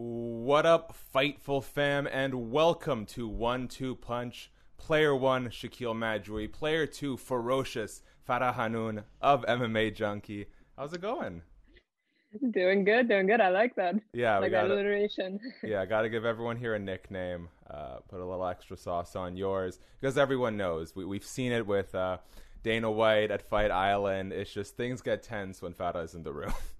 What up, Fightful fam, and welcome to One Two Punch. Player one, Shakiel Mahjouri. Player two, ferocious Farah Hannoun of MMA Junkie. How's it going? Doing good, doing good. I like that. Yeah, like we got alliteration. yeah, got to give everyone here a nickname. Uh, put a little extra sauce on yours because everyone knows we, we've seen it with uh, Dana White at Fight Island. It's just things get tense when Farah is in the room.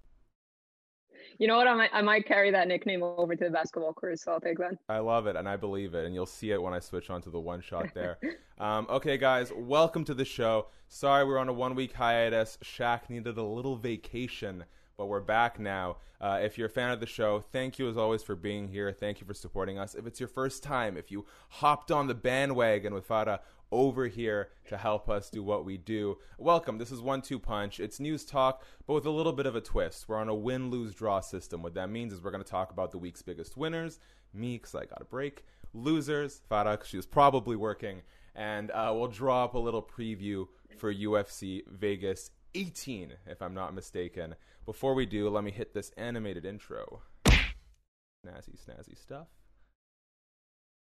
You know what? I might I might carry that nickname over to the basketball career, so I'll take that. I love it, and I believe it, and you'll see it when I switch on to the one shot there. um, okay, guys, welcome to the show. Sorry we're on a one week hiatus. Shaq needed a little vacation, but we're back now. Uh, if you're a fan of the show, thank you as always for being here. Thank you for supporting us. If it's your first time, if you hopped on the bandwagon with Farah over here to help us do what we do. Welcome. This is One Two Punch. It's news talk, but with a little bit of a twist. We're on a win lose draw system. What that means is we're going to talk about the week's biggest winners, me, because I got a break, losers, Farah, she was probably working, and uh, we'll draw up a little preview for UFC Vegas 18, if I'm not mistaken. Before we do, let me hit this animated intro. Snazzy, snazzy stuff.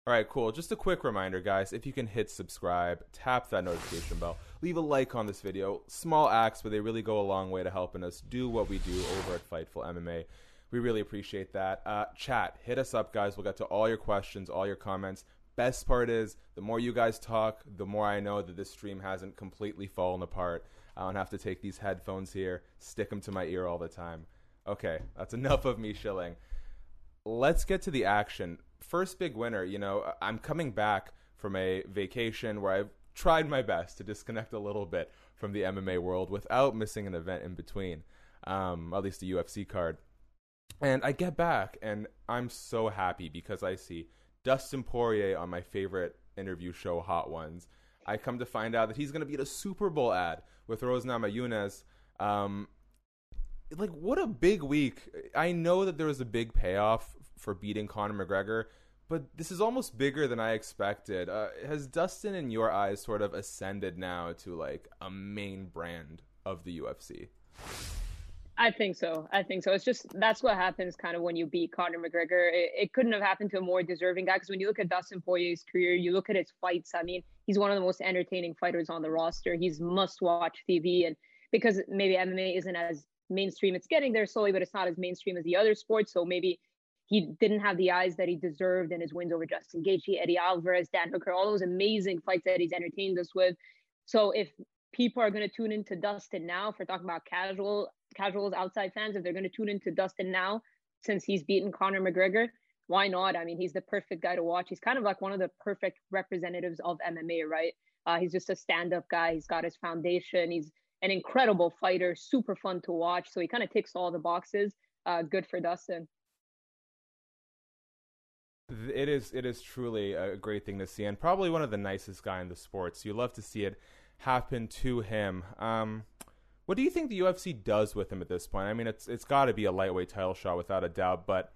All right, cool. Just a quick reminder, guys. If you can hit subscribe, tap that notification bell, leave a like on this video. Small acts, but they really go a long way to helping us do what we do over at Fightful MMA. We really appreciate that. Uh, chat, hit us up, guys. We'll get to all your questions, all your comments. Best part is, the more you guys talk, the more I know that this stream hasn't completely fallen apart. I don't have to take these headphones here, stick them to my ear all the time. Okay, that's enough of me shilling. Let's get to the action first big winner, you know, I'm coming back from a vacation where I've tried my best to disconnect a little bit from the MMA world without missing an event in between, um, at least a UFC card. And I get back, and I'm so happy because I see Dustin Poirier on my favorite interview show, Hot Ones. I come to find out that he's going to be at a Super Bowl ad with Rose Namajunas. Um, like, what a big week. I know that there was a big payoff for beating Conor McGregor, but this is almost bigger than I expected. Uh, has Dustin, in your eyes, sort of ascended now to like a main brand of the UFC? I think so. I think so. It's just that's what happens kind of when you beat Conor McGregor. It, it couldn't have happened to a more deserving guy because when you look at Dustin Poirier's career, you look at his fights. I mean, he's one of the most entertaining fighters on the roster. He's must-watch TV, and because maybe MMA isn't as mainstream, it's getting there slowly, but it's not as mainstream as the other sports. So maybe he didn't have the eyes that he deserved in his wins over Justin Gaethje, Eddie Alvarez, Dan Hooker, all those amazing fights that he's entertained us with. So if people are going to tune into Dustin now for talking about casual casuals outside fans, if they're going to tune into Dustin now since he's beaten Conor McGregor, why not? I mean, he's the perfect guy to watch. He's kind of like one of the perfect representatives of MMA, right? Uh, he's just a stand-up guy. He's got his foundation. He's an incredible fighter, super fun to watch. So he kind of ticks all the boxes. Uh, good for Dustin. It is it is truly a great thing to see, and probably one of the nicest guy in the sports. You love to see it happen to him. Um, what do you think the UFC does with him at this point? I mean, it's it's got to be a lightweight title shot without a doubt, but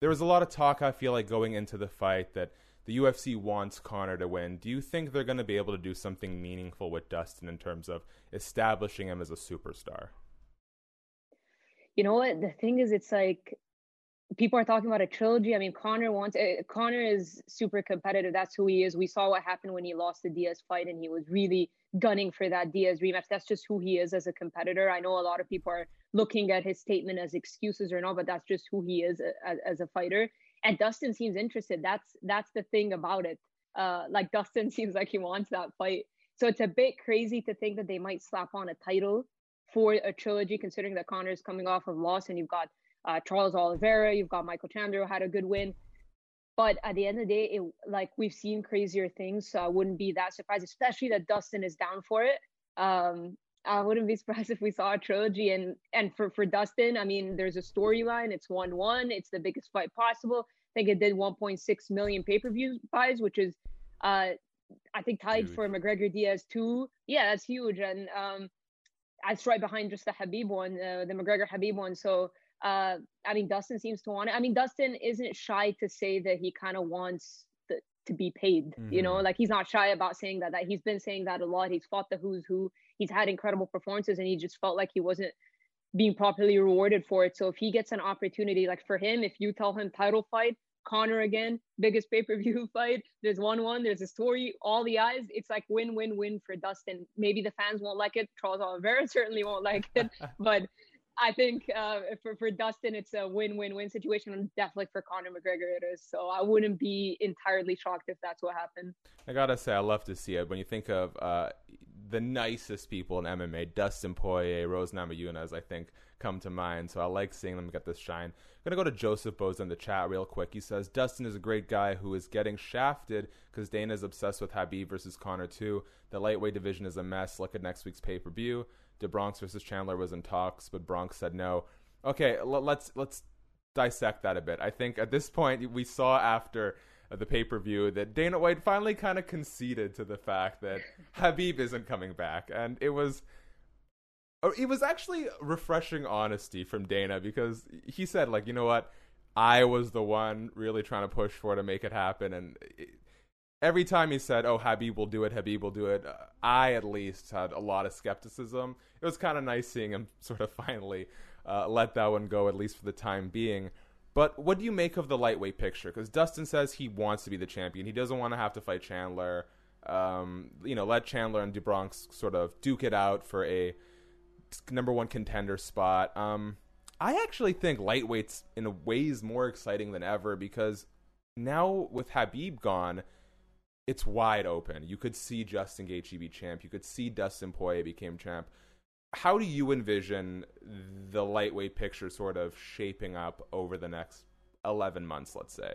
there was a lot of talk. I feel like going into the fight that the UFC wants Conor to win. Do you think they're going to be able to do something meaningful with Dustin in terms of establishing him as a superstar? You know what? The thing is, it's like people are talking about a trilogy. I mean, Conor wants uh, Conor is super competitive. That's who he is. We saw what happened when he lost the Diaz fight, and he was really gunning for that Diaz rematch. That's just who he is as a competitor. I know a lot of people are looking at his statement as excuses or not, but that's just who he is uh, as, as a fighter and Dustin seems interested. That's that's the thing about it. Uh, like Dustin seems like he wants that fight. So it's a bit crazy to think that they might slap on a title for a trilogy, considering that Conor is coming off of loss, and you've got uh, Charles Oliveira, you've got Michael Chandler who had a good win. But at the end of the day, it, like we've seen crazier things, so I wouldn't be that surprised, especially that Dustin is down for it. Um, I wouldn't be surprised if we saw a trilogy. And and for for Dustin, I mean, there's a storyline. It's one one. It's the biggest fight possible. I think it did 1.6 million pay per view buys, which is, uh, I think tied huge. for McGregor Diaz too. Yeah, that's huge. And um, that's right behind just the Khabib one, uh, the McGregor Khabib one. So uh, I mean, Dustin seems to want it. I mean, Dustin isn't shy to say that he kind of wants to be paid. Mm-hmm. You know, mm-hmm. like he's not shy about saying that. That he's been saying that a lot. He's fought the who's who. He's had incredible performances, and he just felt like he wasn't being properly rewarded for it. So if he gets an opportunity, like for him, if you tell him title fight, Conor again, biggest pay per view fight. There's one one. There's a story. All the eyes. It's like win win win for Dustin. Maybe the fans won't like it. Charles Oliveira certainly won't like it, but I think uh, for for Dustin, it's a win-win-win situation, and definitely for Conor McGregor, it is. So I wouldn't be entirely shocked if that's what happened. I gotta say, I love to see it. When you think of uh, the nicest people in MMA, Dustin Poirier, Rose Namajunas, I think come to mind. So I like seeing them get this shine. I'm gonna go to Joseph Bose in the chat real quick. He says Dustin is a great guy who is getting shafted because Dana is obsessed with Khabib versus Conor too. The lightweight division is a mess. Look at next week's pay per view. Do Bronx versus Chandler was in talks, but Bronx said no. Okay, l- let's let's dissect that a bit. I think at this point we saw after the pay per view that Dana White finally kind of conceded to the fact that Khabib isn't coming back, and it was. Uh, it was actually refreshing honesty from Dana because he said, like, you know what, I was the one really trying to push for to make it happen, and every time he said, "Oh, Khabib will do it, Khabib will do it," I at least had a lot of skepticism. It was kind of nice seeing him sort of finally uh, let that one go, at least for the time being. But what do you make of the lightweight picture? Because Dustin says he wants to be the champion. He doesn't want to have to fight Chandler. Um, you know, let Chandler and Do Bronx sort of duke it out for a number one contender spot. Um, I actually think lightweight's in a ways more exciting than ever because now with Khabib gone – it's wide open. You could see Justin Gaethje be champ. You could see Dustin Poirier became champ. How do you envision the lightweight picture sort of shaping up over the next 11 months, let's say?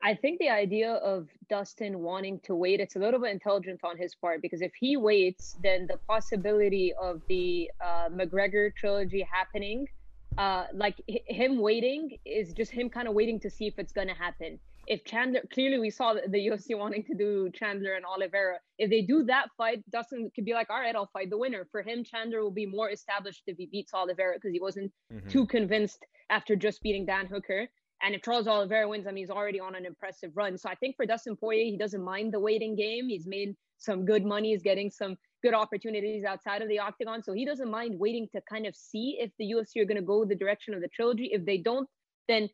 I think the idea of Dustin wanting to wait, it's a little bit intelligent on his part because if he waits, then the possibility of the uh, McGregor trilogy happening, uh, like h- him waiting, is just him kind of waiting to see if it's going to happen if Chandler clearly we saw the UFC wanting to do Chandler and Oliveira. If they do that fight, Dustin could be like, all right, I'll fight the winner. For him, Chandler will be more established if he beats Oliveira because he wasn't mm-hmm. too convinced after just beating Dan Hooker. And if Charles Oliveira wins, I mean, he's already on an impressive run. So I think for Dustin Poirier, he doesn't mind the waiting game. He's made some good money. He's getting some good opportunities outside of the octagon. So he doesn't mind waiting to kind of see if the UFC are going to go the direction of the trilogy. If they don't, then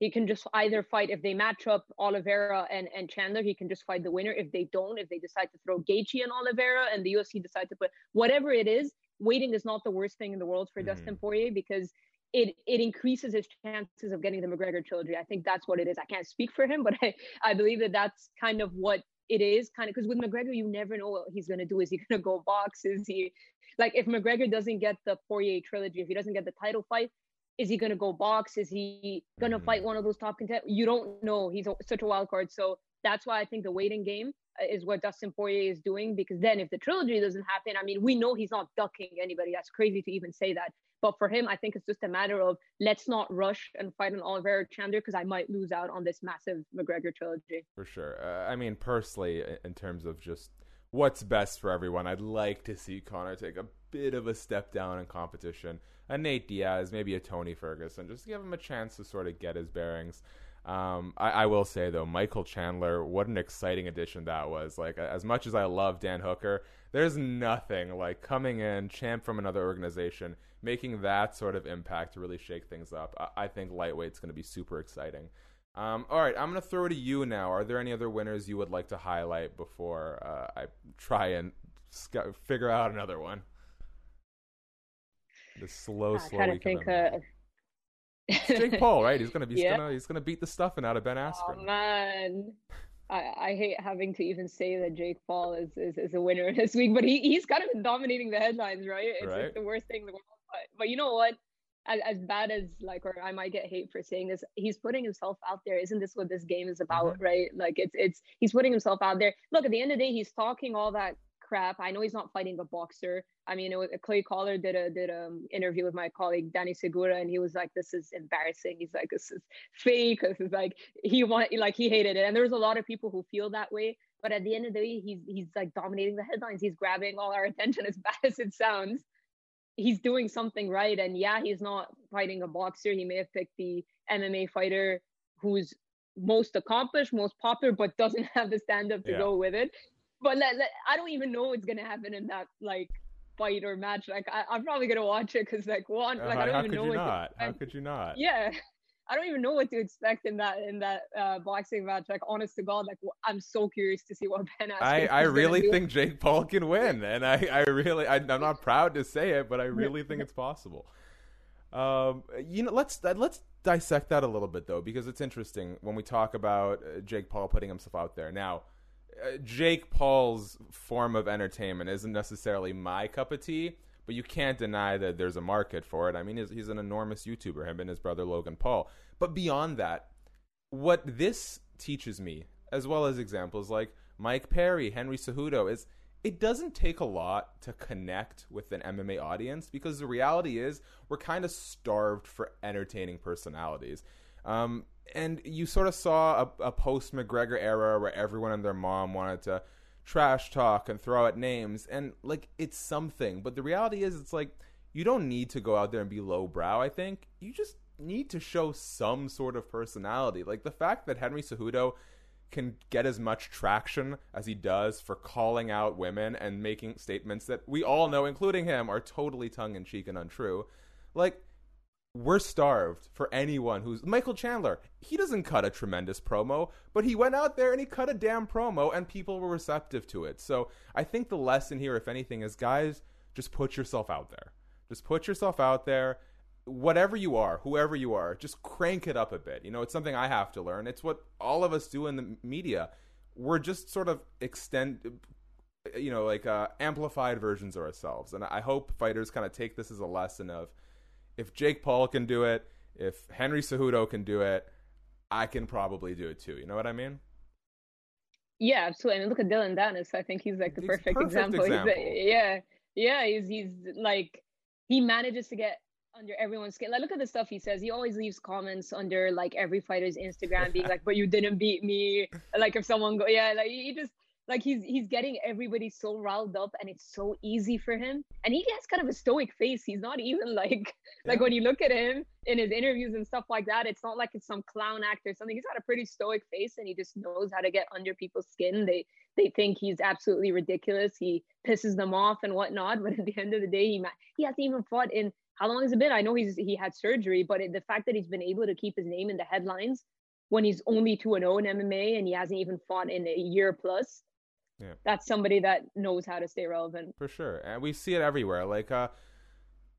he can just either fight if they match up Oliveira and, and Chandler, he can just fight the winner. If they don't, if they decide to throw Gaethje and Oliveira and the UFC decide to put whatever it is, waiting is not the worst thing in the world for mm-hmm. Dustin Poirier because it it increases his chances of getting the McGregor trilogy. I think that's what it is. I can't speak for him, but I, I believe that that's kind of what it is. Kind of because with McGregor, you never know what he's gonna do. Is he gonna go box? Is he like if McGregor doesn't get the Poirier trilogy, if he doesn't get the title fight, is he going to go box? Is he going to mm-hmm. fight one of those top contenders? You don't know. He's a, such a wild card. So that's why I think the waiting game uh, is what Dustin Poirier is doing. Because then, if the trilogy doesn't happen, I mean, we know he's not ducking anybody. That's crazy to even say that. But for him, I think it's just a matter of let's not rush and fight an Oliveira Chandler because I might lose out on this massive McGregor trilogy. For sure. Uh, I mean, personally, in terms of just what's best for everyone. I'd like to see Conor take a bit of a step down in competition. A Nate Diaz, maybe a Tony Ferguson, just give him a chance to sort of get his bearings. Um, I, I, will say though, Michael Chandler, what an exciting addition that was. Like as much as I love Dan Hooker, there's nothing like coming in, champ from another organization, making that sort of impact to really shake things up. I, I think lightweight's going to be super exciting. Um, all right, I'm going to throw it to you now. Are there any other winners you would like to highlight before uh, I try and sc- figure out another one? The slow, slow. I think. Uh, Jake Paul, right? He's gonna be. Yeah. He's gonna. He's gonna beat the stuffing out of Ben Askren. Oh man, I, I hate having to even say that Jake Paul is, is, is a winner this week, but he, he's kind of been dominating the headlines, right? It's right. Like the worst thing in the world. But, but you know what? As, as bad as like, or I might get hate for saying this, he's putting himself out there. Isn't this what this game is about, mm-hmm. right? Like it's it's he's putting himself out there. Look, at the end of the day, he's talking all that crap. I know he's not fighting a boxer. I mean, was, Clay Collard did a did an um, interview with my colleague Danny Segura, and he was like, "This is embarrassing." He's like, "This is fake." This is like he want like he hated it, and there's a lot of people who feel that way. But at the end of the day, he's he's like dominating the headlines. He's grabbing all our attention, as bad as it sounds. He's doing something right, and yeah, he's not fighting a boxer. He may have picked the MMA fighter who's most accomplished, most popular, but doesn't have the stand up to yeah. go with it but let, let, I don't even know what's gonna happen in that like fight or match. Like I, am probably gonna watch it because like one, uh, like I don't how even could know. You not? How could you not? Yeah, I don't even know what to expect in that in that uh, boxing match. Like honest to God, like I'm so curious to see what Ben. Askren I I really think Jake Paul can win, and I I really I, I'm not proud to say it, but I really think it's possible. Um, you know, let's let's dissect that a little bit though, because it's interesting when we talk about uh, Jake Paul putting himself out there now uh, Jake Paul's form of entertainment isn't necessarily my cup of tea, but you can't deny that there's a market for it. I mean, he's, he's an enormous YouTuber, him and his brother Logan Paul. But beyond that, what this teaches me, as well as examples like Mike Perry, Henry Cejudo, is it doesn't take a lot to connect with an MMA audience because the reality is we're kind of starved for entertaining personalities. Um, and you sort of saw a, a post McGregor era where everyone and their mom wanted to trash talk and throw out names, and like it's something. But the reality is, it's like you don't need to go out there and be lowbrow. I think you just need to show some sort of personality. Like the fact that Henry Cejudo can get as much traction as he does for calling out women and making statements that we all know, including him, are totally tongue in cheek and untrue. Like we're starved for anyone who's Michael Chandler. He doesn't cut a tremendous promo, but he went out there and he cut a damn promo and people were receptive to it. So I think the lesson here, if anything, is guys, just put yourself out there. Just put yourself out there. Whatever you are, whoever you are, just crank it up a bit. You know, it's something I have to learn. It's what all of us do in the media. We're just sort of extend, you know, like uh, amplified versions of ourselves. And I hope fighters kind of take this as a lesson of if Jake Paul can do it, if Henry Cejudo can do it, I can probably do it too. You know what I mean? Yeah, absolutely. I mean, look at Dillon Danis. I think he's like the perfect, perfect example. example. He's, yeah, yeah. He's he's like he manages to get under everyone's skin. Like, look at the stuff he says. He always leaves comments under like every fighter's Instagram, being like, "But you didn't beat me." Like if someone go, yeah, like he just like he's he's getting everybody so riled up and it's so easy for him. And he has kind of a stoic face. He's not even like like when you look at him in his interviews and stuff like that it's not like it's some clown act or something. He's got a pretty stoic face and he just knows how to get under people's skin. They they think he's absolutely ridiculous. He pisses them off and whatnot. But at the end of the day he he hasn't even fought in how long has it been i know he's he had surgery but it, the fact that he's been able to keep his name in the headlines when he's only 2 and 0 in MMA and he hasn't even fought in a year plus yeah. That's somebody that knows how to stay relevant. For sure. And we see it everywhere. Like uh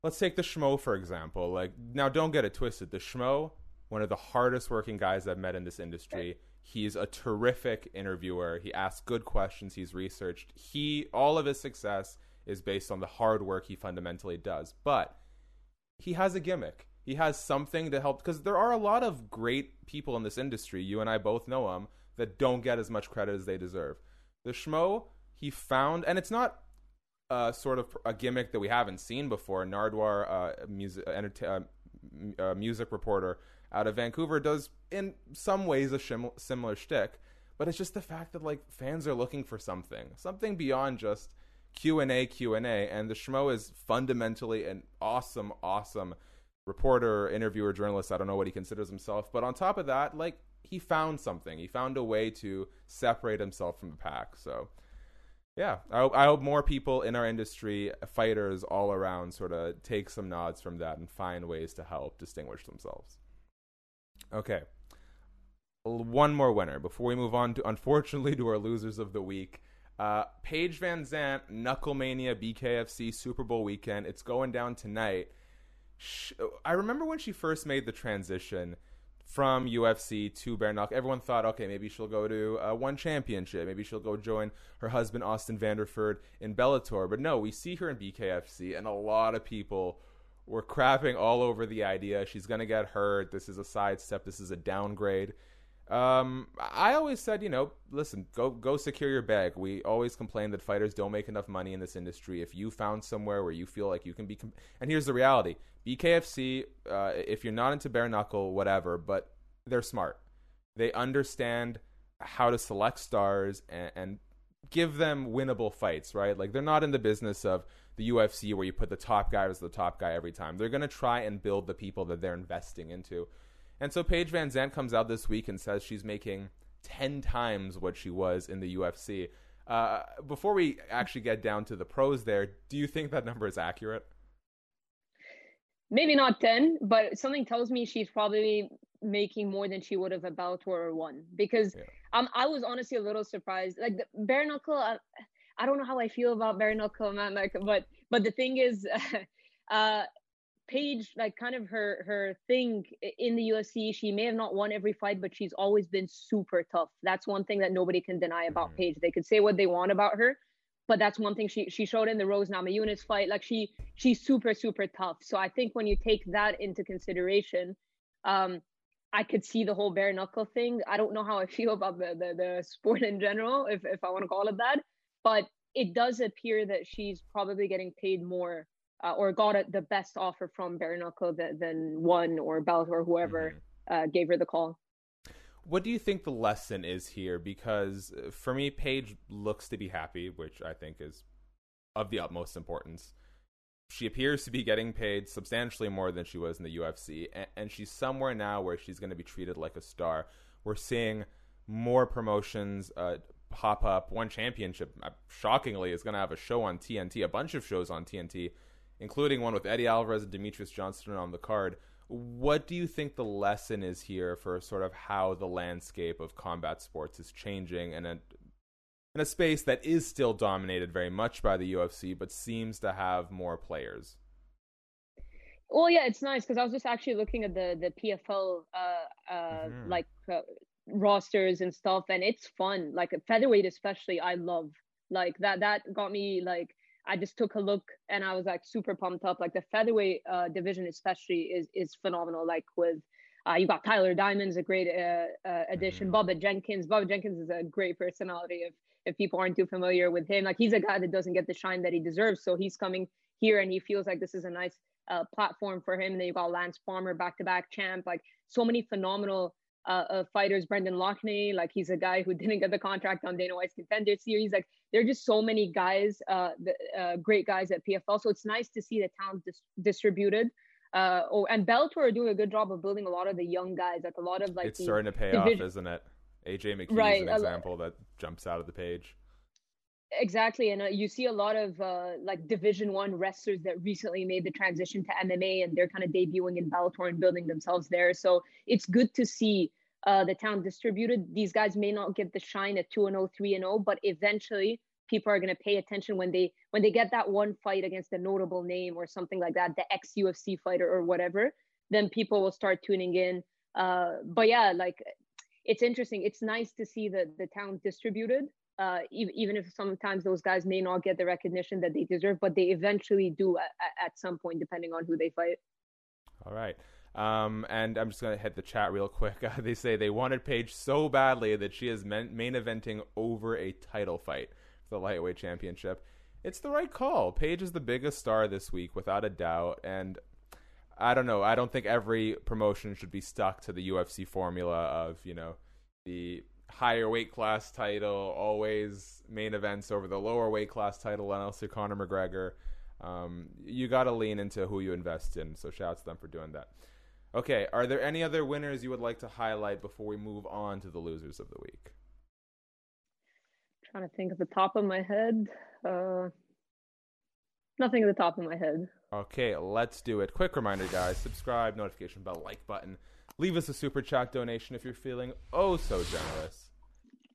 let's take the Schmo for example. Like now don't get it twisted. The Schmo, one of the hardest working guys I've met in this industry. He's a terrific interviewer. He asks good questions. He's researched. He all of his success is based on the hard work he fundamentally does. But he has a gimmick. He has something to help because there are a lot of great people in this industry. You and I both know them that don't get as much credit as they deserve. The Schmo he found, and it's not uh, sort of a gimmick that we haven't seen before. Nardwuar, uh, music, uh, uh, music reporter out of Vancouver, does in some ways a shim- similar shtick. but it's just the fact that like fans are looking for something, something beyond just Q and A, Q and A, and the Schmo is fundamentally an awesome, awesome reporter, interviewer, journalist. I don't know what he considers himself, but on top of that, like he found something. He found a way to separate himself from the pack. So, yeah, I hope, I hope more people in our industry, fighters all around, sort of take some nods from that and find ways to help distinguish themselves. Okay, one more winner before we move on to, unfortunately, to our losers of the week. Uh, Paige VanZant, Knucklemania BKFC Super Bowl weekend. It's going down tonight. I remember when she first made the transition from UFC to bare knuckle. Everyone thought, okay, maybe she'll go to uh, one championship. Maybe she'll go join her husband Austin Vanderford in Bellator. But no, we see her in BKFC, and a lot of people were crapping all over the idea. She's going to get hurt. This is a sidestep. This is a downgrade. Um, I always said, you know, listen, go go secure your bag. We always complain that fighters don't make enough money in this industry. If you found somewhere where you feel like you can be, and here's the reality: BKFC, uh, if you're not into bare knuckle, whatever, but they're smart. They understand how to select stars and, and give them winnable fights, right? Like they're not in the business of the UFC where you put the top guy as the top guy every time. They're going to try and build the people that they're investing into. And so Paige VanZant comes out this week and says she's making 10 times what she was in the UFC. Uh, before we actually get down to the pros there, do you think that number is accurate? Maybe not 10, but something tells me she's probably making more than she would have at Bellator or one because yeah. um, I was honestly a little surprised. Like the bare knuckle, I, I don't know how I feel about bare knuckle, man. Like, but but the thing is, uh, Paige, like kind of her her thing in the UFC, she may have not won every fight, but she's always been super tough. That's one thing that nobody can deny about mm-hmm. Paige. They could say what they want about her, but that's one thing she she showed in the Rose Namajunas fight. Like she she's super super tough. So I think when you take that into consideration, um, I could see the whole bare knuckle thing. I don't know how I feel about the the, the sport in general, if if I want to call it that, but it does appear that she's probably getting paid more uh, or got a, the best offer from bare knuckle than, than one or Belt or whoever mm-hmm. uh, gave her the call. What do you think the lesson is here? Because uh, for me, Paige looks to be happy, which I think is of the utmost importance. She appears to be getting paid substantially more than she was in the UFC, and, and she's somewhere now where she's going to be treated like a star. We're seeing more promotions uh, pop up. One championship, uh, shockingly, is going to have a show on TNT, a bunch of shows on TNT including one with Eddie Alvarez and Demetrious Johnson on the card. What do you think the lesson is here for sort of how the landscape of combat sports is changing in a in a space that is still dominated very much by the UFC, but seems to have more players? Well, yeah, it's nice because I was just actually looking at the the PFL uh, uh, mm-hmm. like uh, rosters and stuff, and it's fun. Like featherweight, especially, I love like that. That got me like I just took a look and I was like super pumped up. Like the featherweight uh, division, especially, is is phenomenal. Like with uh, you got Tyler Diamond's a great uh, uh, addition. Mm-hmm. Bubba Jenkins. Bubba Jenkins is a great personality. If if people aren't too familiar with him, like he's a guy that doesn't get the shine that he deserves. So he's coming here and he feels like this is a nice uh, platform for him. And then you got Lance Palmer, back to back champ. Like so many phenomenal uh, uh, fighters, Brendan Loughnane, like he's a guy who didn't get the contract on Dana White's Contender Series. He's like there are just so many guys, uh, the, uh, great guys at PFL. So it's nice to see the talent dis- distributed. Uh, oh, and Bellator are doing a good job of building a lot of the young guys. Like a lot of like it's starting to pay division- off, isn't it? AJ McKee right, is an example that jumps out of the page. Exactly, and uh, you see a lot of uh, like Division One wrestlers that recently made the transition to MMA, and they're kind of debuting in Bellator and building themselves there. So it's good to see uh, the town distributed. These guys may not get the shine at two and 0, 3 and 0, but eventually people are going to pay attention when they when they get that one fight against a notable name or something like that, the ex UFC fighter or whatever. Then people will start tuning in. Uh, but yeah, like it's interesting. It's nice to see the the town distributed uh, even if sometimes those guys may not get the recognition that they deserve, but they eventually do at, at some point, depending on who they fight. All right. Um, and I'm just going to hit the chat real quick. Uh, they say they wanted Paige so badly that she is main eventing over a title fight for the lightweight championship. It's the right call. Paige is the biggest star this week, without a doubt. And I don't know. I don't think every promotion should be stuck to the UFC formula of, you know, the higher weight class title, always main events over the lower weight class title, unless you're Conor McGregor. Um, you got to lean into who you invest in. So shout out to them for doing that. Okay, are there any other winners you would like to highlight before we move on to the losers of the week? trying to think of the top of my head. Uh, nothing at the top of my head. Okay, let's do it. Quick reminder, guys subscribe, notification bell, like button. Leave us a super chat donation if you're feeling oh so generous.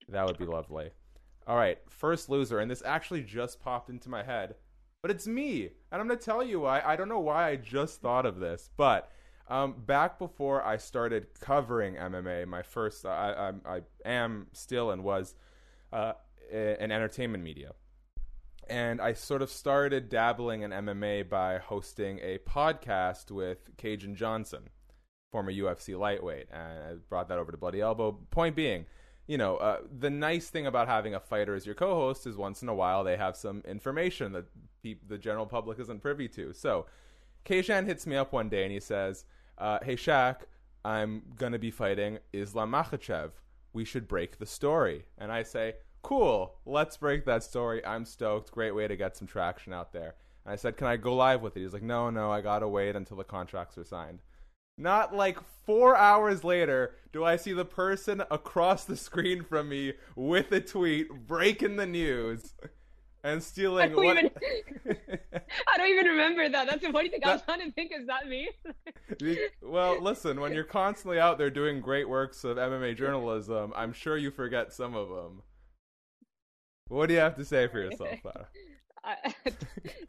That would be lovely. All right, first loser, and this actually just popped into my head, but it's me. And I'm going to tell you why. I don't know why I just thought of this, but um, back before I started covering MMA, my first, I, I, I am still and was uh, in entertainment media and I sort of started dabbling in MMA by hosting a podcast with Kajan Johnson, former UFC lightweight, and I brought that over to Bloody Elbow. Point being, you know, uh, the nice thing about having a fighter as your co-host is once in a while they have some information that pe- the general public isn't privy to. So, Kajan hits me up one day and he says, uh, "Hey Shaq, I'm gonna be fighting Islam Makhachev. We should break the story." And I say cool, let's break that story. I'm stoked. Great way to get some traction out there. And I said, can I go live with it? He's like, no, no, I gotta wait until the contracts are signed. Not like four hours later do I see the person across the screen from me with a tweet breaking the news and stealing I don't, what. even, I don't even remember that. That's the funny thing. I was trying to think, is that me? well, listen, when you're constantly out there doing great works of MMA journalism, I'm sure you forget some of them. What do you have to say for yourself, I,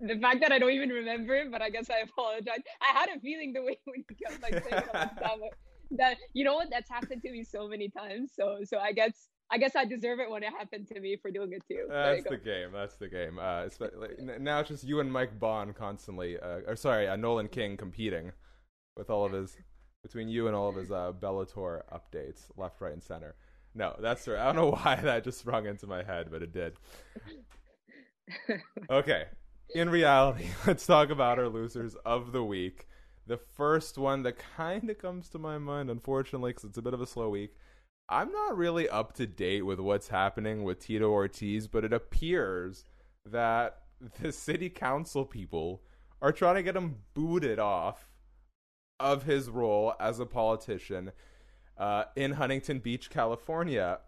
the fact that I don't even remember it, but I guess I apologize. I had a feeling the way when you kept like saying that, that you know what that's happened to me so many times. So so I guess I guess I deserve it when it happened to me for doing it too. That's the game. That's the game. Uh, now it's just you and Mike Bohn constantly, uh, or sorry, uh, Nolan King competing with all of his between you and all of his uh, Bellator updates, left, right, and center. No, that's right. I don't know why that just sprung into my head, but it did. Okay. In reality, let's talk about our losers of the week. The first one that kind of comes to my mind, unfortunately, because it's a bit of a slow week. I'm not really up to date with what's happening with Tito Ortiz, but it appears that the city council people are trying to get him booted off of his role as a politician uh, in Huntington Beach, California.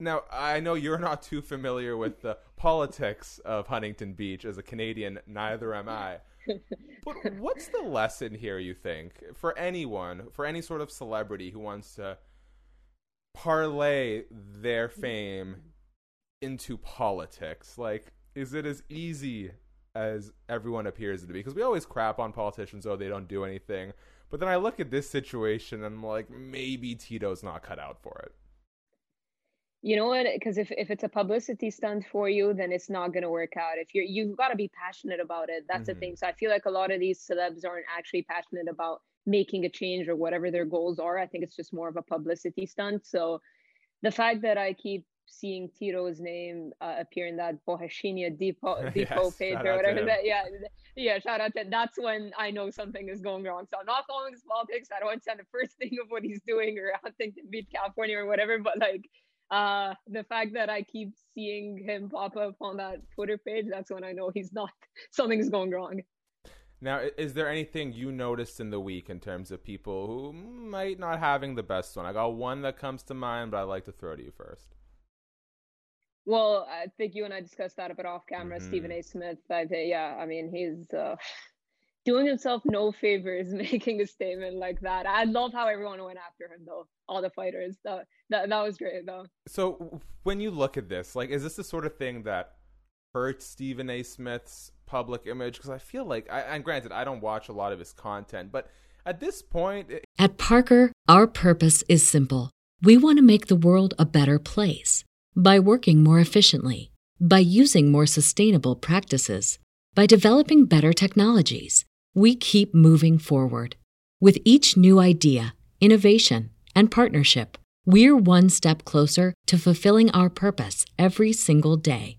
Now, I know you're not too familiar with the politics of Huntington Beach as a Canadian, neither am I. but what's the lesson here, you think, for anyone, for any sort of celebrity who wants to parlay their fame into politics? Like, is it as easy as everyone appears to be? Because we always crap on politicians, oh, they don't do anything. But then I look at this situation and I'm like, maybe Tito's not cut out for it. You know what? Because if, if it's a publicity stunt for you, then it's not going to work out. If you're, you've got to be passionate about it. That's mm-hmm. the thing. So I feel like a lot of these celebs aren't actually passionate about making a change or whatever their goals are. I think it's just more of a publicity stunt. So the fact that I keep seeing Tito's name uh, appear in that Boheshinia Depot, Depot yes, page or whatever that, yeah, yeah, shout out to that's when I know something is going wrong. So I'm not following his politics. I don't want to say the first thing of what he's doing or Huntington Beach, California or whatever, but like uh the fact that I keep seeing him pop up on that Twitter page, that's when I know he's not something's going wrong. Now, is there anything you noticed in the week in terms of people who might not having the best one? I got one that comes to mind, but I'd like to throw to you first. Well, I think you and I discussed that a bit off camera. Mm-hmm. Stephen A. Smith, I think, yeah, I mean, he's uh, doing himself no favors making a statement like that. I love how everyone went after him, though. All the fighters, that that, that was great, though. So, when you look at this, like, is this the sort of thing that hurts Stephen A. Smith's public image? Because I feel like, I, and granted, I don't watch a lot of his content, but at this point, it- at Parker, our purpose is simple. We want to make the world a better place by working more efficiently, by using more sustainable practices, by developing better technologies, we keep moving forward. With each new idea, innovation, and partnership, we're one step closer to fulfilling our purpose every single day.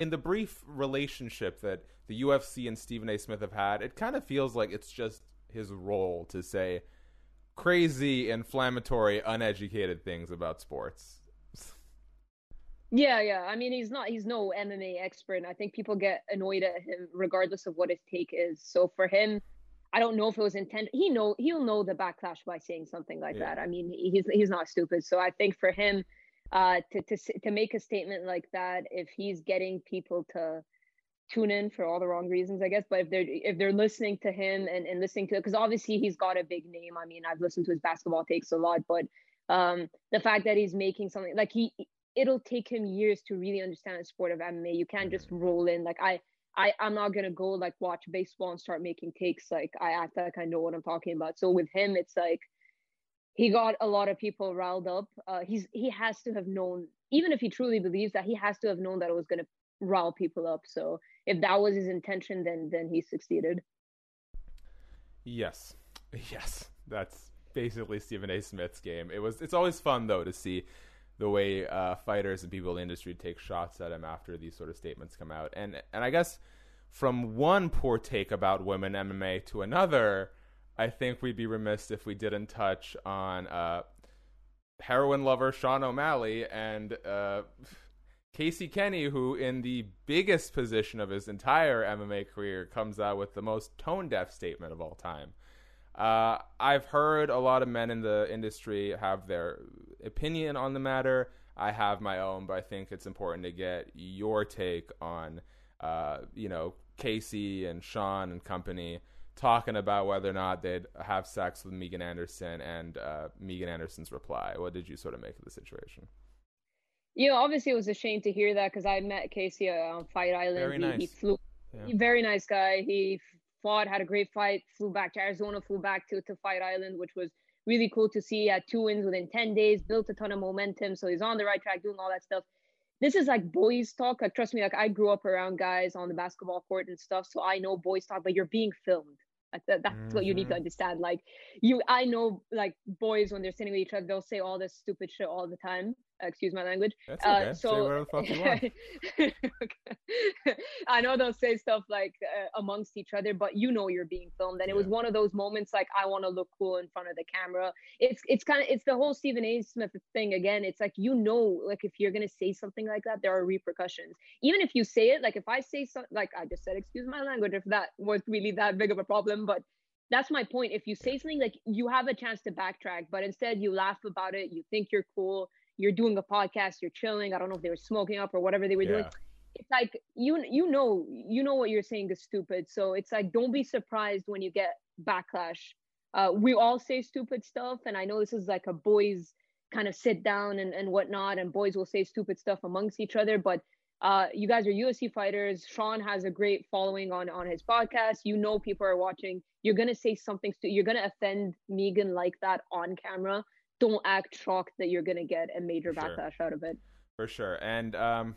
in the brief relationship that the UFC and Stephen A. Smith have had, it kind of feels like it's just his role to say crazy, inflammatory, uneducated things about sports. Yeah, yeah. I mean, he's not. He's no MMA expert. I think people get annoyed at him regardless of what his take is. So for him, I don't know if it was intended. He know he'll know the backlash by saying something like yeah. that. I mean, he's he's not stupid. So I think for him, uh, to to to make a statement like that if he's getting people to tune in for all the wrong reasons, I guess. But if they're if they're listening to him and, and listening to it, because obviously he's got a big name. I mean, I've listened to his basketball takes a lot, but um, the fact that he's making something like he it'll take him years to really understand the sport of MMA. You can't just roll in like I. I, I'm not gonna go like watch baseball and start making takes like I act like I know what I'm talking about. So with him, it's like he got a lot of people riled up. Uh, he's he has to have known, even if he truly believes that, he has to have known that it was going to rile people up. So if that was his intention, then then he succeeded. Yes, yes, that's basically Stephen A. Smith's game. It was. It's always fun though to see the way uh, fighters and people in the industry take shots at him after these sort of statements come out. And and I guess from one poor take about women MMA to another I think we'd be remiss if we didn't touch on uh, heroin lover Sean O'Malley and uh, Casey Kenney, who, in the biggest position of his entire MMA career, comes out with the most tone deaf statement of all time. Uh, I've heard a lot of men in the industry have their opinion on the matter. I have my own, but I think it's important to get your take on, uh, you know, Casey and Sean and company talking about whether or not they'd have sex with Megan Anderson and uh, Megan Anderson's reply. What did you sort of make of the situation? You know, obviously it was a shame to hear that because I met Casey uh, on Fight Island. Very he, nice. he flew. Yeah. Very nice guy. He fought, had a great fight, flew back to Arizona, flew back to, to Fight Island, which was really cool to see. He had two wins within 10 days, built a ton of momentum. So he's on the right track, doing all that stuff. This is like boys talk. Like, trust me, like I grew up around guys on the basketball court and stuff. So I know boys talk, but you're being filmed that's mm-hmm. what you need to mm-hmm. understand. Like you, I know like boys when they're sitting with each other, they'll say all this stupid shit all the time. Excuse my language. That's uh, okay. Uh, so I know they'll say stuff like uh, amongst each other, but you know you're being filmed, and yeah. it was one of those moments like I want to look cool in front of the camera. It's it's kind of it's the whole Stephen A. Smith thing again. It's like you know, like if you're gonna say something like that, there are repercussions. Even if you say it, like if I say something like I just said, excuse my language, if that was really that big of a problem, but that's my point. If you say something like you have a chance to backtrack, but instead you laugh about it, you think you're cool, you're doing a podcast, you're chilling. I don't know if they were smoking up or whatever they were yeah. doing. It's like you you know you know what you're saying is stupid. So it's like don't be surprised when you get backlash. Uh, we all say stupid stuff, and I know this is like a boys kind of sit down and, and whatnot, and boys will say stupid stuff amongst each other, but uh, you guys are UFC fighters. Sean has a great following on on his podcast. You know people are watching. You're gonna say something. Stu- you're gonna offend Megan like that on camera. Don't act shocked that you're gonna get a major for backlash sure. out of it. For sure. And um,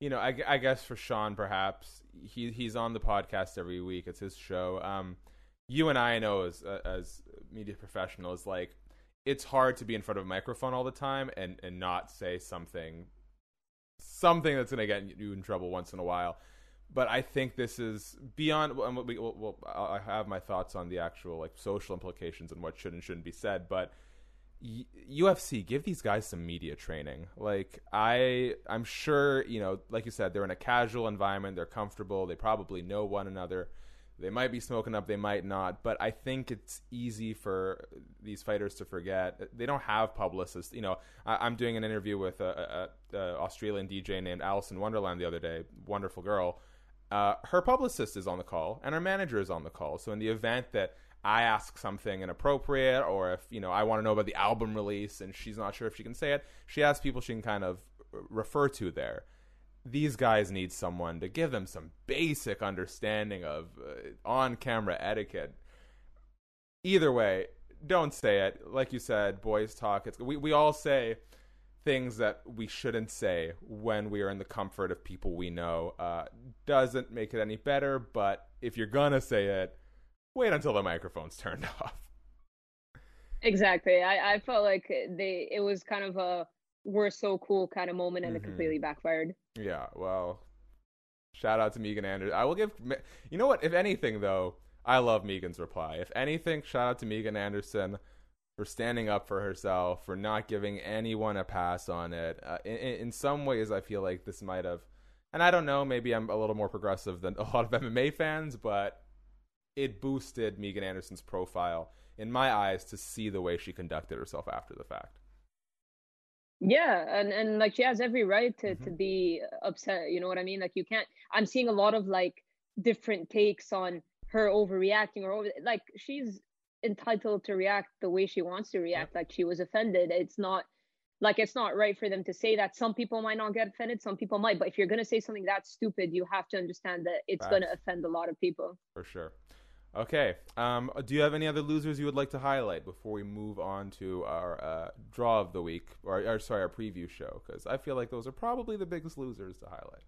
you know, I, I, guess for Sean, perhaps he he's on the podcast every week. It's his show. Um, you and I know as uh, as media professionals, like it's hard to be in front of a microphone all the time and and not say something something that's going to get you in trouble once in a while. But I think this is beyond. We, we'll, we'll, I have my thoughts on the actual like social implications and what should and shouldn't be said. But UFC, give these guys some media training. Like I, I'm sure you know, like you said, they're in a casual environment. They're comfortable. They probably know one another. They might be smoking up, they might not, but I think it's easy for these fighters to forget. They don't have publicists. You know, I, am doing an interview with a, a, a, Australian DJ named Alison Wonderland the other day. Wonderful girl. Uh, her publicist is on the call, and her manager is on the call. So in the event that I ask something inappropriate, or if you know I want to know about the album release and she's not sure if she can say it, she asks people she can kind of refer to there these guys need someone to give them some basic understanding of uh, on camera etiquette. Either way, don't say it. Like you said, boys talk. It's we we all say things that we shouldn't say when we are in the comfort of people we know. Uh, doesn't make it any better, but if you're gonna say it, wait until the microphone's turned off. Exactly. I, I felt like they it was kind of a we're so cool kind of moment and Mhm. it completely backfired. Yeah, well, shout out to Megan Anderson. I will give. You know what? If anything, though, I love Megan's reply. If anything, shout out to Megan Anderson for standing up for herself, for not giving anyone a pass on it. Uh, in, in some ways, I feel like this might have, and I don't know, maybe I'm a little more progressive than a lot of MMA fans, but it boosted Megan Anderson's profile in my eyes to see the way she conducted herself after the fact. Yeah, and and like she has every right to to Mhm. be upset. You know what I mean? Like you can't. I'm seeing a lot of like different takes on her overreacting or over. Like she's entitled to react the way she wants to react. Like she was offended. It's not like it's not right for them to say that. Some people might not get offended. Some people might. But if you're gonna say something that stupid, you have to understand that it's gonna offend a lot of people. For sure. Okay. Um, do you have any other losers you would like to highlight before we move on to our uh, draw of the week, or, or sorry, our preview show? Because I feel like those are probably the biggest losers to highlight.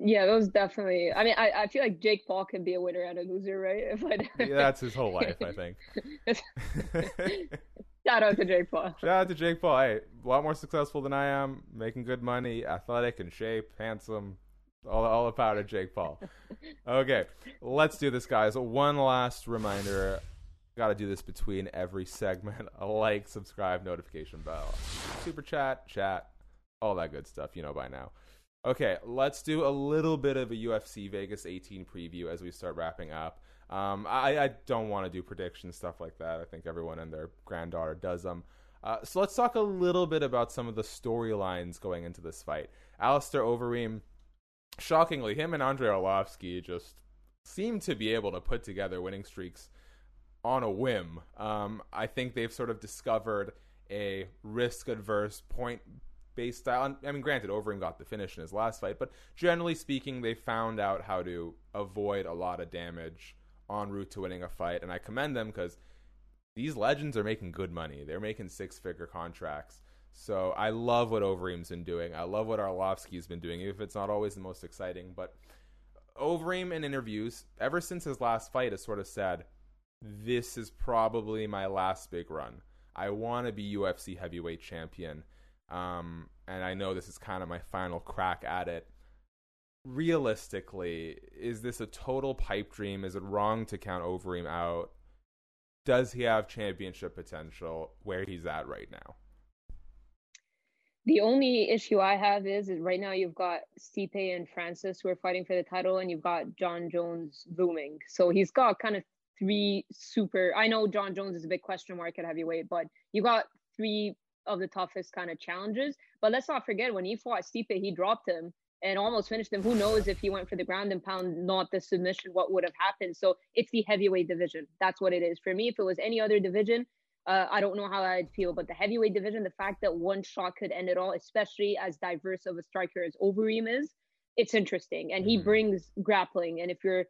Yeah, those definitely. I mean, I, I feel like Jake Paul can be a winner and a loser, right? If I, Yeah, that's his whole life, I think. Shout out to Jake Paul. Shout out to Jake Paul. Hey, a lot more successful than I am, making good money, athletic in shape, handsome. All, all the power to Jake Paul. Okay, let's do this, guys. One last reminder. Got to do this between every segment. A like, subscribe, notification bell, super chat, chat, all that good stuff. You know by now. Okay, let's do a little bit of a UFC Vegas 18 preview as we start wrapping up. Um, I, I don't want to do predictions, stuff like that. I think everyone and their granddaughter does them. Uh, so let's talk a little bit about some of the storylines going into this fight. Alistair Overeem, shockingly, him and Andrei Arlovsky just seem to be able to put together winning streaks on a whim. Um, I think they've sort of discovered a risk adverse point based style. I mean, granted, Overeem got the finish in his last fight, but generally speaking, they found out how to avoid a lot of damage en route to winning a fight. And I commend them because these legends are making good money. They're making six figure contracts. So I love what Overeem's been doing. I love what Arlovsky's been doing, even if it's not always the most exciting. But Overeem in interviews, ever since his last fight, has sort of said, This is probably my last big run. I want to be UFC heavyweight champion. Um, and I know this is kind of my final crack at it. Realistically, is this a total pipe dream? Is it wrong to count Overeem out? Does he have championship potential where he's at right now? The only issue I have is, is right now you've got Stipe and Francis who are fighting for the title, and you've got Jon Jones looming. So he's got kind of three super. I know Jon Jones is a big question mark at heavyweight, but you got three of the toughest kind of challenges. But let's not forget when he fought Stipe, he dropped him and almost finished him. Who knows if he went for the ground and pound, not the submission, what would have happened? So it's the heavyweight division. That's what it is for me. If it was any other division, uh, I don't know how I'd feel, but the heavyweight division, the fact that one shot could end it all, especially as diverse of a striker as Overeem is, it's interesting. And he Mhm. brings grappling. And if you're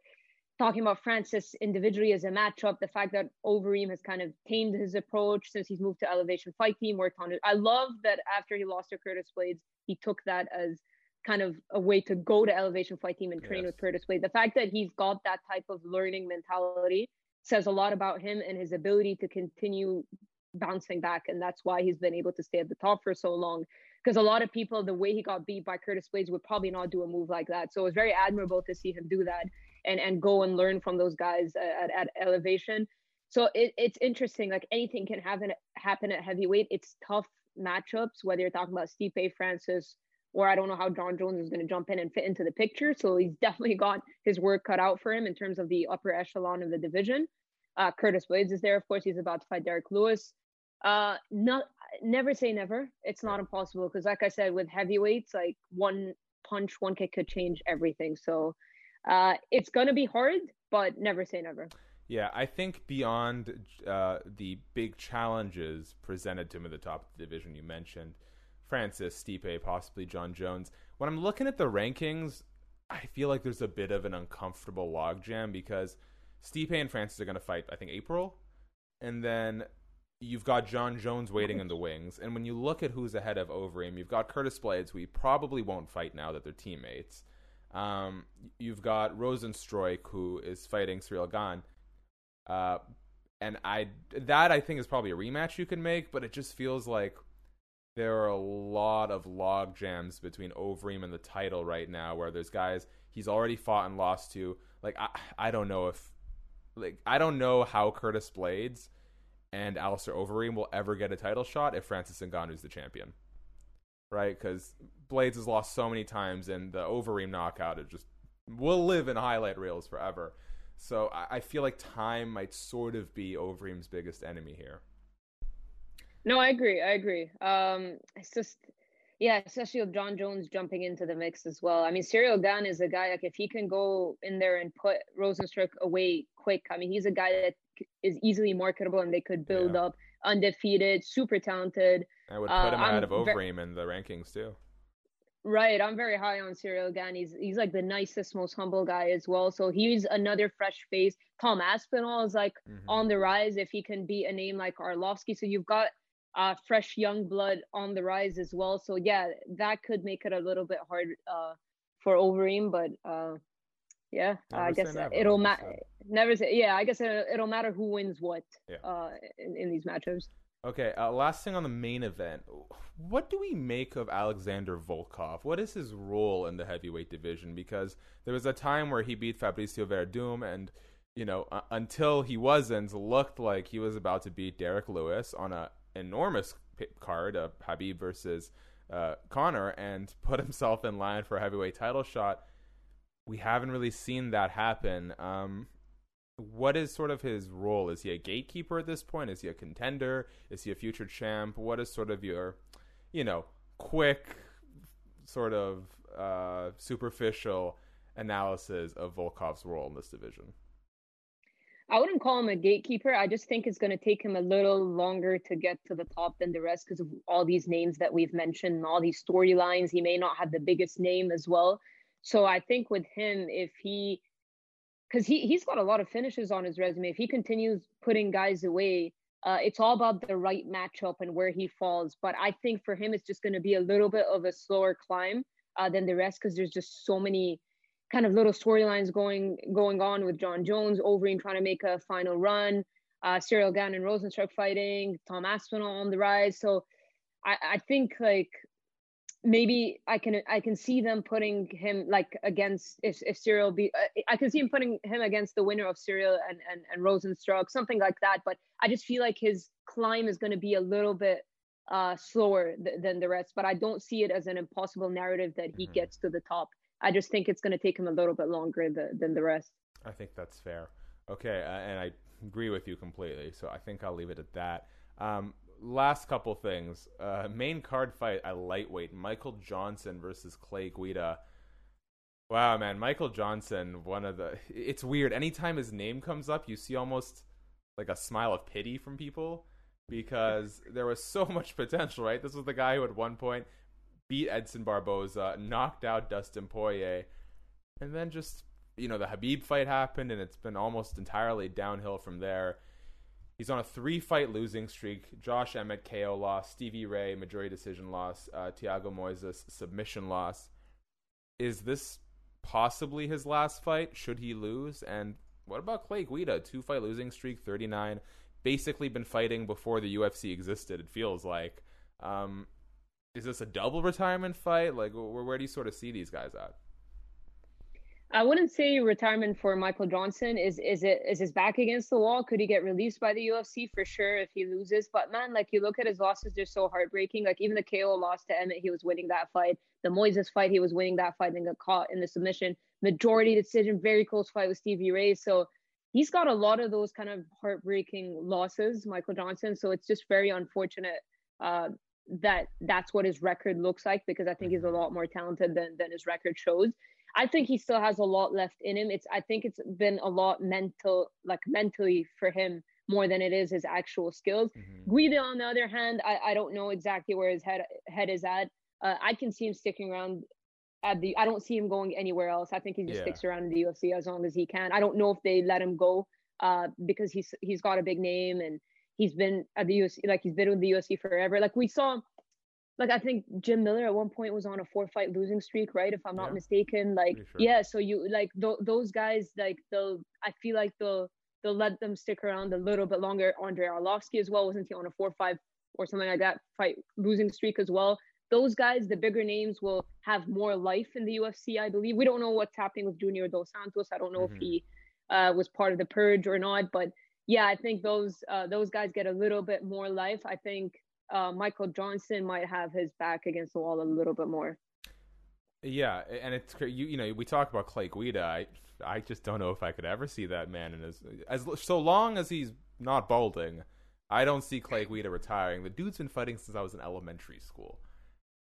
talking about Francis individually as a matchup, the fact that Overeem has kind of tamed his approach since he's moved to Elevation Fight Team, worked on it. I love that after he lost to Curtis Blaydes, he took that as kind of a way to go to Elevation Fight Team and train Yes. with Curtis Blaydes. The fact that he's got that type of learning mentality says a lot about him and his ability to continue bouncing back. And that's why he's been able to stay at the top for so long. Because a lot of people, the way he got beat by Curtis Blaydes, would probably not do a move like that. So it was very admirable to see him do that and and go and learn from those guys at, at elevation. So it, it's interesting. Like anything can happen happen at heavyweight. It's tough matchups, whether you're talking about Stipe Francis or I don't know how Jon Jones is going to jump in and fit into the picture. So he's definitely got his work cut out for him in terms of the upper echelon of the division. Uh, Curtis Blaydes is there, of course. He's about to fight Derrick Lewis. Uh, not never say never. It's not impossible because, like I said, with heavyweights, like one punch, one kick could change everything. So uh, it's gonna be hard, but never say never. Yeah, I think beyond uh, the big challenges presented to him at the top of the division you mentioned, Francis, Stipe, possibly Jon Jones, when I'm looking at the rankings, I feel like there's a bit of an uncomfortable logjam because Stipe and Francis are going to fight, I think, April. And then you've got John Jones waiting in the wings. And when you look at who's ahead of Overeem, you've got Curtis Blaydes, who probably won't fight now that they're teammates. Um, you've got Rozenstruik, who is fighting Ciryl Gane. Uh, and I that I think is probably a rematch you can make, but it just feels like there are a lot of log jams between Overeem and the title right now, where there's guys he's already fought and lost to. Like I, I don't know if, like I don't know how Curtis Blaydes and Alistair Overeem will ever get a title shot if Francis Ngannou's the champion, right? Because Blaydes has lost so many times, and the Overeem knockout is just will live in highlight reels forever. So I, I feel like time might sort of be Overeem's biggest enemy here. No, I agree. I agree. Um, it's just, yeah, especially with Jon Jones jumping into the mix as well. I mean, Ciryl Gane is a guy like if he can go in there and put Rozenstruik away quick. I mean, he's a guy that is easily marketable and they could build yeah. up undefeated, super talented. I would put him uh, ahead of Overeem ve- in the rankings too. Right, I'm very high on Ciryl Gane. He's he's like the nicest, most humble guy as well. So he's another fresh face. Tom Aspinall is like mm-hmm. on the rise if he can beat a name like Arlovsky. So you've got uh, fresh young blood on the rise as well. So yeah, that could make it a little bit hard uh, for Overeem, but uh, yeah, never I guess never, it'll matter. Never say yeah. I guess it, will matter who wins what yeah. uh, in, in these matchups. Okay, uh, last thing on the main event. What do we make of Alexander Volkov? What is his role in the heavyweight division? Because there was a time where he beat Fabricio Werdum, and you know, uh, until he wasn't, looked like he was about to beat Derrick Lewis on a enormous card, of Khabib versus uh, Conor, and put himself in line for a heavyweight title shot. We haven't really seen that happen. Um, what is sort of his role? Is he a gatekeeper at this point? Is he a contender? Is he a future champ? What is sort of your, you know, quick, sort of uh, superficial analysis of Volkov's role in this division? I wouldn't call him a gatekeeper. I just think it's going to take him a little longer to get to the top than the rest because of all these names that we've mentioned and all these storylines. He may not have the biggest name as well. So I think with him, if he, because he, he's got a lot of finishes on his resume, if he continues putting guys away, uh, it's all about the right matchup and where he falls. But I think for him, it's just going to be a little bit of a slower climb uh, than the rest because there's just so many kind of little storylines going going on with Jon Jones, Overeem trying to make a final run, uh, Ciryl Gane and Rozenstruik fighting, Tom Aspinall on the rise. So I, I think like maybe I can I can see them putting him like against if if Ciryl be uh, I can see him putting him against the winner of Ciryl and and and Rozenstruik something like that. But I just feel like his climb is going to be a little bit uh slower th- than the rest. But I don't see it as an impossible narrative that he mm-hmm. gets to the top. I just think it's going to take him a little bit longer than the rest. I think that's fair. Okay, uh, and I agree with you completely. So I think I'll leave it at that. Um, last couple things. Uh, main card fight at lightweight: Michael Johnson versus Clay Guida. Wow, man, Michael Johnson, one of the. It's weird. Anytime his name comes up, you see almost like a smile of pity from people because there was so much potential, right? This was the guy who at one point beat Edson Barboza, knocked out Dustin Poirier, and then just you know the Khabib fight happened, and it's been almost entirely downhill from there. He's on a three-fight losing streak. Josh Emmett KO loss, Stevie Ray majority decision loss, uh, Thiago Moises submission loss. Is this possibly his last fight? Should he lose? And what about Clay Guida? Two-fight losing streak, 39. Basically been fighting before the UFC existed. It feels like. Um, is this a double retirement fight? Like, where, where do you sort of see these guys at? I wouldn't say retirement for Michael Johnson. Is is it is his back against the wall? Could he get released by the UFC for sure if he loses? But man, like you look at his losses, they're so heartbreaking. Like even the KO loss to Emmett, he was winning that fight. The Moises fight, he was winning that fight and got caught in the submission. Majority decision, very close fight with Stevie Ray. So he's got a lot of those kind of heartbreaking losses, Michael Johnson. So it's just very unfortunate uh, that that's what his record looks like because I think he's a mm-hmm. lot more talented than than his record shows. I think he still has a lot left in him. It's I think it's been a lot mental like mentally for him more than it is his actual skills. Mm-hmm. Guida, on the other hand, I, I don't know exactly where his head head is at. Uh, I can see him sticking around at the. I don't see him going anywhere else. I think he just Yeah. sticks around in the UFC as long as he can. I don't know if they let him go uh, because he's he's got a big name and he's been at the UFC like he's been with the UFC forever. Like we saw, like I think Jim Miller at one point was on a four fight losing streak, right? If I'm not Yeah. mistaken. Like sure. yeah, so you like th- those guys like they'll. I feel like they'll they'll let them stick around a little bit longer. Andrei Arlovsky as well wasn't he on a four five or something like that fight losing streak as well. Those guys, the bigger names, will have more life in the UFC. I believe we don't know what's happening with Junior Dos Santos. I don't know Mhm. if he uh, was part of the purge or not, but yeah, I think those uh, those guys get a little bit more life. I think uh, Michael Johnson might have his back against the wall a little bit more. Yeah, and it's you. You know, we talk about Clay Guida. I, I just don't know if I could ever see that man in his as so long as he's not balding. I don't see Clay Guida retiring. The dude's been fighting since I was in elementary school.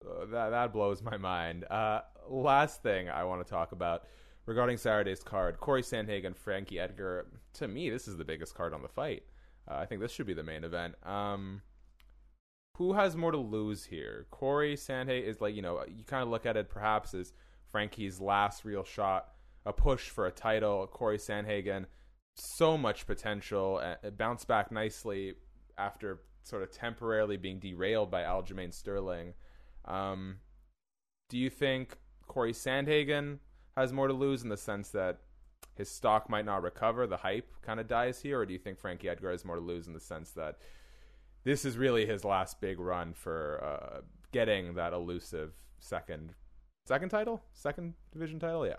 Uh, that that blows my mind. Uh, last thing I want to talk about regarding Saturday's card: Corey Sandhagen, Frankie Edgar. To me, this is the biggest card on the fight. Uh, I think this should be the main event. Um, who has more to lose here? Corey Sandhagen is like, you know, you kind of look at it perhaps as Frankie's last real shot, a push for a title. Corey Sandhagen, so much potential, uh, bounced back nicely after sort of temporarily being derailed by Aljamain Sterling. Um, do you think Corey Sandhagen has more to lose in the sense that his stock might not recover, the hype kind of dies here, or do you think Frankie Edgar has more to lose in the sense that this is really his last big run for uh, getting that elusive second second title, second division title? Yeah.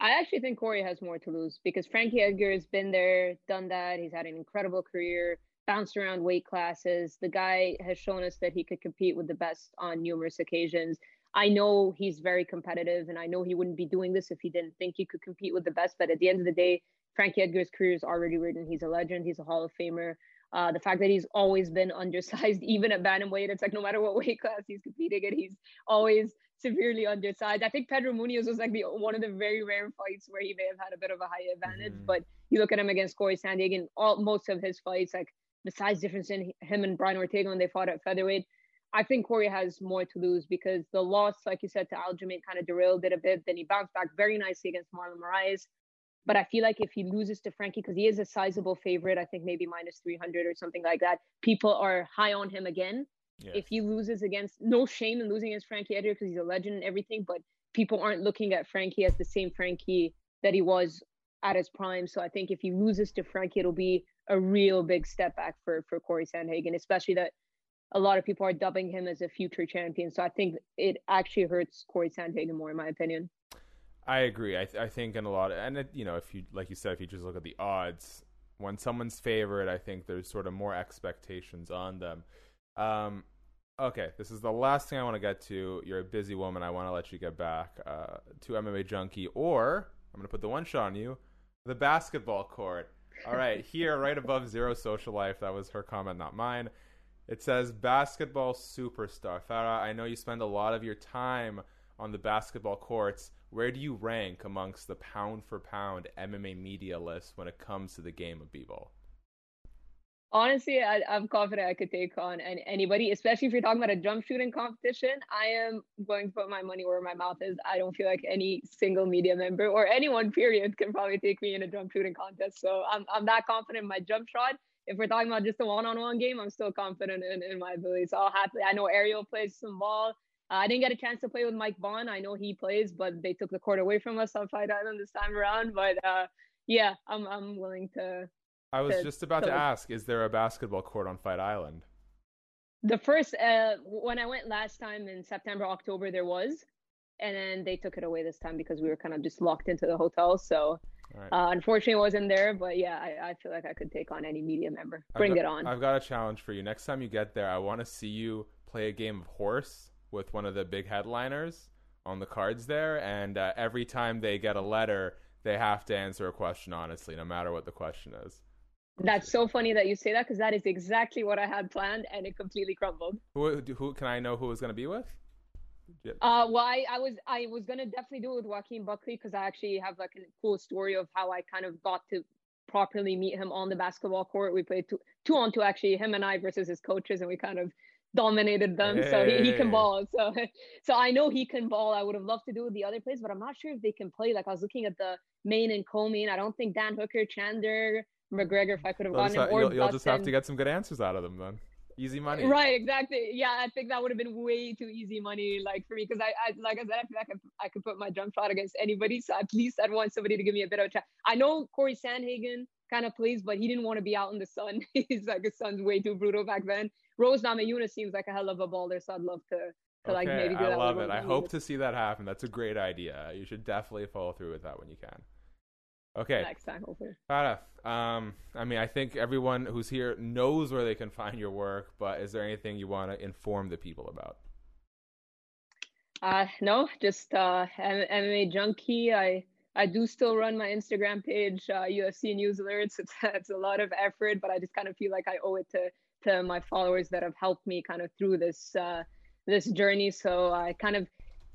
I actually think Corey has more to lose because Frankie Edgar has been there, done that. He's had an incredible career, bounced around weight classes. The guy has shown us that he could compete with the best on numerous occasions. I know he's very competitive, and I know he wouldn't be doing this if he didn't think he could compete with the best. But at the end of the day, Frankie Edgar's career is already written. He's a legend. He's a Hall of Famer. Uh, the fact that he's always been undersized, even at bantamweight, it's like no matter what weight class he's competing in, he's always severely undersized. I think Pedro Munhoz was like the one of the very rare fights where he may have had a bit of a high advantage. Mhm. But you look at him against Corey Sandhagen, all most of his fights, like the size difference in him and Brian Ortega when they fought at featherweight. I think Corey has more to lose because the loss, like you said, to Aljamain kind of derailed it a bit. Then he bounced back very nicely against Marlon Moraes. But I feel like if he loses to Frankie, because he is a sizable favorite, I think maybe minus 300 or something like that, people are high on him again. If he loses against, no shame in losing against Frankie Edgar because he's a legend and everything, but people aren't looking at Frankie as the same Frankie that he was at his prime. So I think if he loses to Frankie, it'll be a real big step back for for Corey Sandhagen, especially that a lot of people are dubbing him as a future champion. So I think it actually hurts Corey Sandhagen more, in my opinion. I agree. I, th- I think in a lot of, and it, you know, if you like you said, if you just look at the odds, when someone's favored, I think there's sort of more expectations on them. Um, okay, this is the last thing I want to get to. You're a busy woman. I want to let you get back uh, to MMA Junkie, or I'm going to put the one shot on you, the basketball court. All right, here, right above Zero Social Life. That was her comment, not mine. It says basketball superstar. Farah, I know you spend a lot of your time on the basketball courts. Where do you rank amongst the pound for pound MMA media list when it comes to the game of b-ball? Honestly, I, I'm confident I could take on any, anybody, especially if you're talking about a jump shooting competition. I am going to put my money where my mouth is. I don't feel like any single media member or anyone, period, can probably take me in a jump shooting contest. So I'm, I'm that confident in my jump shot. If we're talking about just a one-on-one game, I'm still confident in, in my ability. So I'll happily. I know Ariel plays some ball. Uh, I didn't get a chance to play with Mike Bohn. I know he plays, but they took the court away from us on Fight Island this time around. But uh, yeah, I'm I'm willing to I was to- just about to to- ask, is there a basketball court on Fight Island? the first uh when i went last time in september october there was and then they took it away this time because we were kind of just locked into the hotel so right. uh, unfortunately it wasn't there but yeah I, I feel like i could take on any media member bring got- it on I've got a challenge for you. Next time you get there, I want to see you play a game of horse with one of the big headliners on the cards there. And uh, every time they get a letter, they have to answer a question honestly, no matter what the question is. that's so funny that you say that because that is exactly what i had planned and it completely crumbled Who, who can I know who is going to be with? Yeah. Uh, well, I, I was I was gonna definitely do it with Joaquin Buckley because I actually have like a cool story of how I kind of got to properly meet him on the basketball court. We played two two on two actually, him and I versus his coaches, and we kind of dominated them. Hey. So he, he can ball. So so I know he can ball. I would have loved to do with the other plays, but I'm not sure if they can play. Like I was looking at the main and co-main. I don't think Dan Hooker, Chandler, McGregor, if I could have gotten him, or you'll, you'll just have to get some good answers out of them then. Easy money. Right, exactly. Yeah, I think that would have been way too easy money, like for me, because I, I, like I said, I feel like I, I could put my jump shot against anybody. So at least I'd want somebody to give me a bit of a chance. I know corey Sandhagen kind of plays, but he didn't want to be out in the sun. He's like his sun's way too brutal back then. Rose Namajunas seems like a hell of a baller, so I'd love to to okay, like maybe do I that. I love it. I hope to see that happen. That's a great idea. You should definitely follow through with that when you can. Okay. Next time, hopefully. Farah, um, I mean, I think everyone who's here knows where they can find your work, but is there anything you want to inform the people about? Uh, no, just uh, MMA junkie. I I do still run my Instagram page, uh, UFC News Alerts. It's it's a lot of effort, but I just kind of feel like I owe it to to my followers that have helped me kind of through this uh, this journey. So I kind of,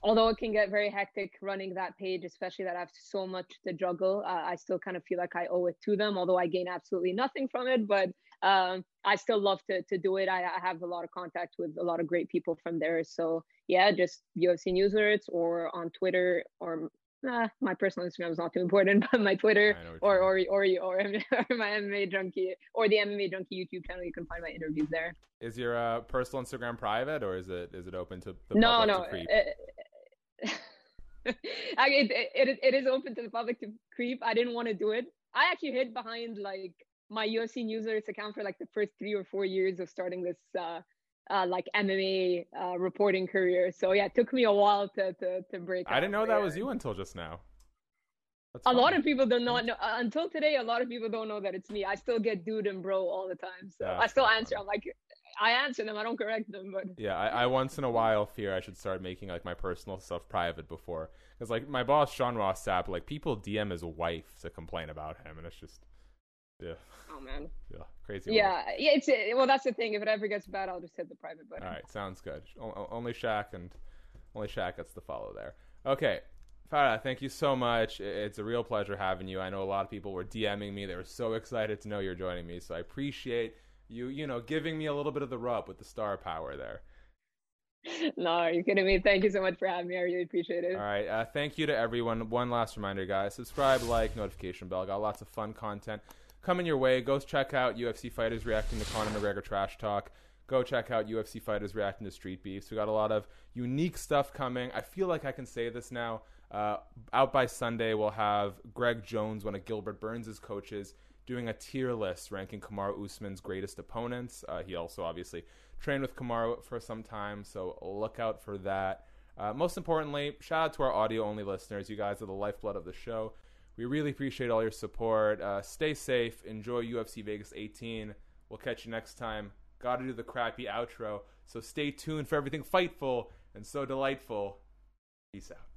although it can get very hectic running that page, especially that I have so much to juggle, uh, I still kind of feel like I owe it to them. Although I gain absolutely nothing from it, but um, I still love to to do it. I, I, have a lot of contact with a lot of great people from there. So yeah, just UFC News Alerts or on Twitter or uh, my personal Instagram is not too important, but my Twitter or or, or or or my MMA junkie or the MMA junkie YouTube channel, you can find my interviews there. Is your uh, personal Instagram private or is it is it open to the public? no no? It, I, it, it, it is open to the public to creep. I didn't want to do it. I actually hid behind like my UFC News Alerts account for like the first three or four years of starting this uh, uh, like MMA uh, reporting career. So yeah, it took me a while to to, to break. I didn't know there. that was you until just now. That's a lot of people do not know uh, until today. A lot of people don't know that it's me. I still get dude and bro all the time, so I still answer. I'm like, I answer them. I don't correct them, but yeah, I, I once in a while fear I should start making like my personal stuff private before because like my boss Sean Ross Sapp, like people DM his wife to complain about him, and it's just yeah. Oh man. Yeah, crazy. Yeah, yeah. It's uh, well, that's the thing. If it ever gets bad, I'll just hit the private button. All right, sounds good. O- only Shaq and only Shaq gets the follow there. Okay, Farah, thank you so much. It's a real pleasure having you. I know a lot of people were DMing me. They were so excited to know you're joining me. So I appreciate you, you know, giving me a little bit of the rub with the star power there. No, you're you kidding me? Thank you so much for having me. I really appreciate it. All right. Uh, thank you to everyone. One last reminder, guys subscribe, like, notification bell. Got lots of fun content coming your way. Go check out UFC fighters reacting to Conor McGregor trash talk. Go check out UFC fighters reacting to Street Beefs. We got a lot of unique stuff coming. I feel like I can say this now. Uh, out by Sunday, we'll have Greg Jones, one of Gilbert Burns' coaches, doing a tier list ranking Kamaru Usman's greatest opponents. Uh, he also obviously trained with Kamaru for some time, so look out for that. Uh, most importantly, shout out to our audio only listeners. You guys are the lifeblood of the show. We really appreciate all your support. Uh, stay safe. Enjoy UFC Vegas 18. We'll catch you next time. Got to do the crappy outro. So stay tuned for everything fightful and so delightful. Peace out.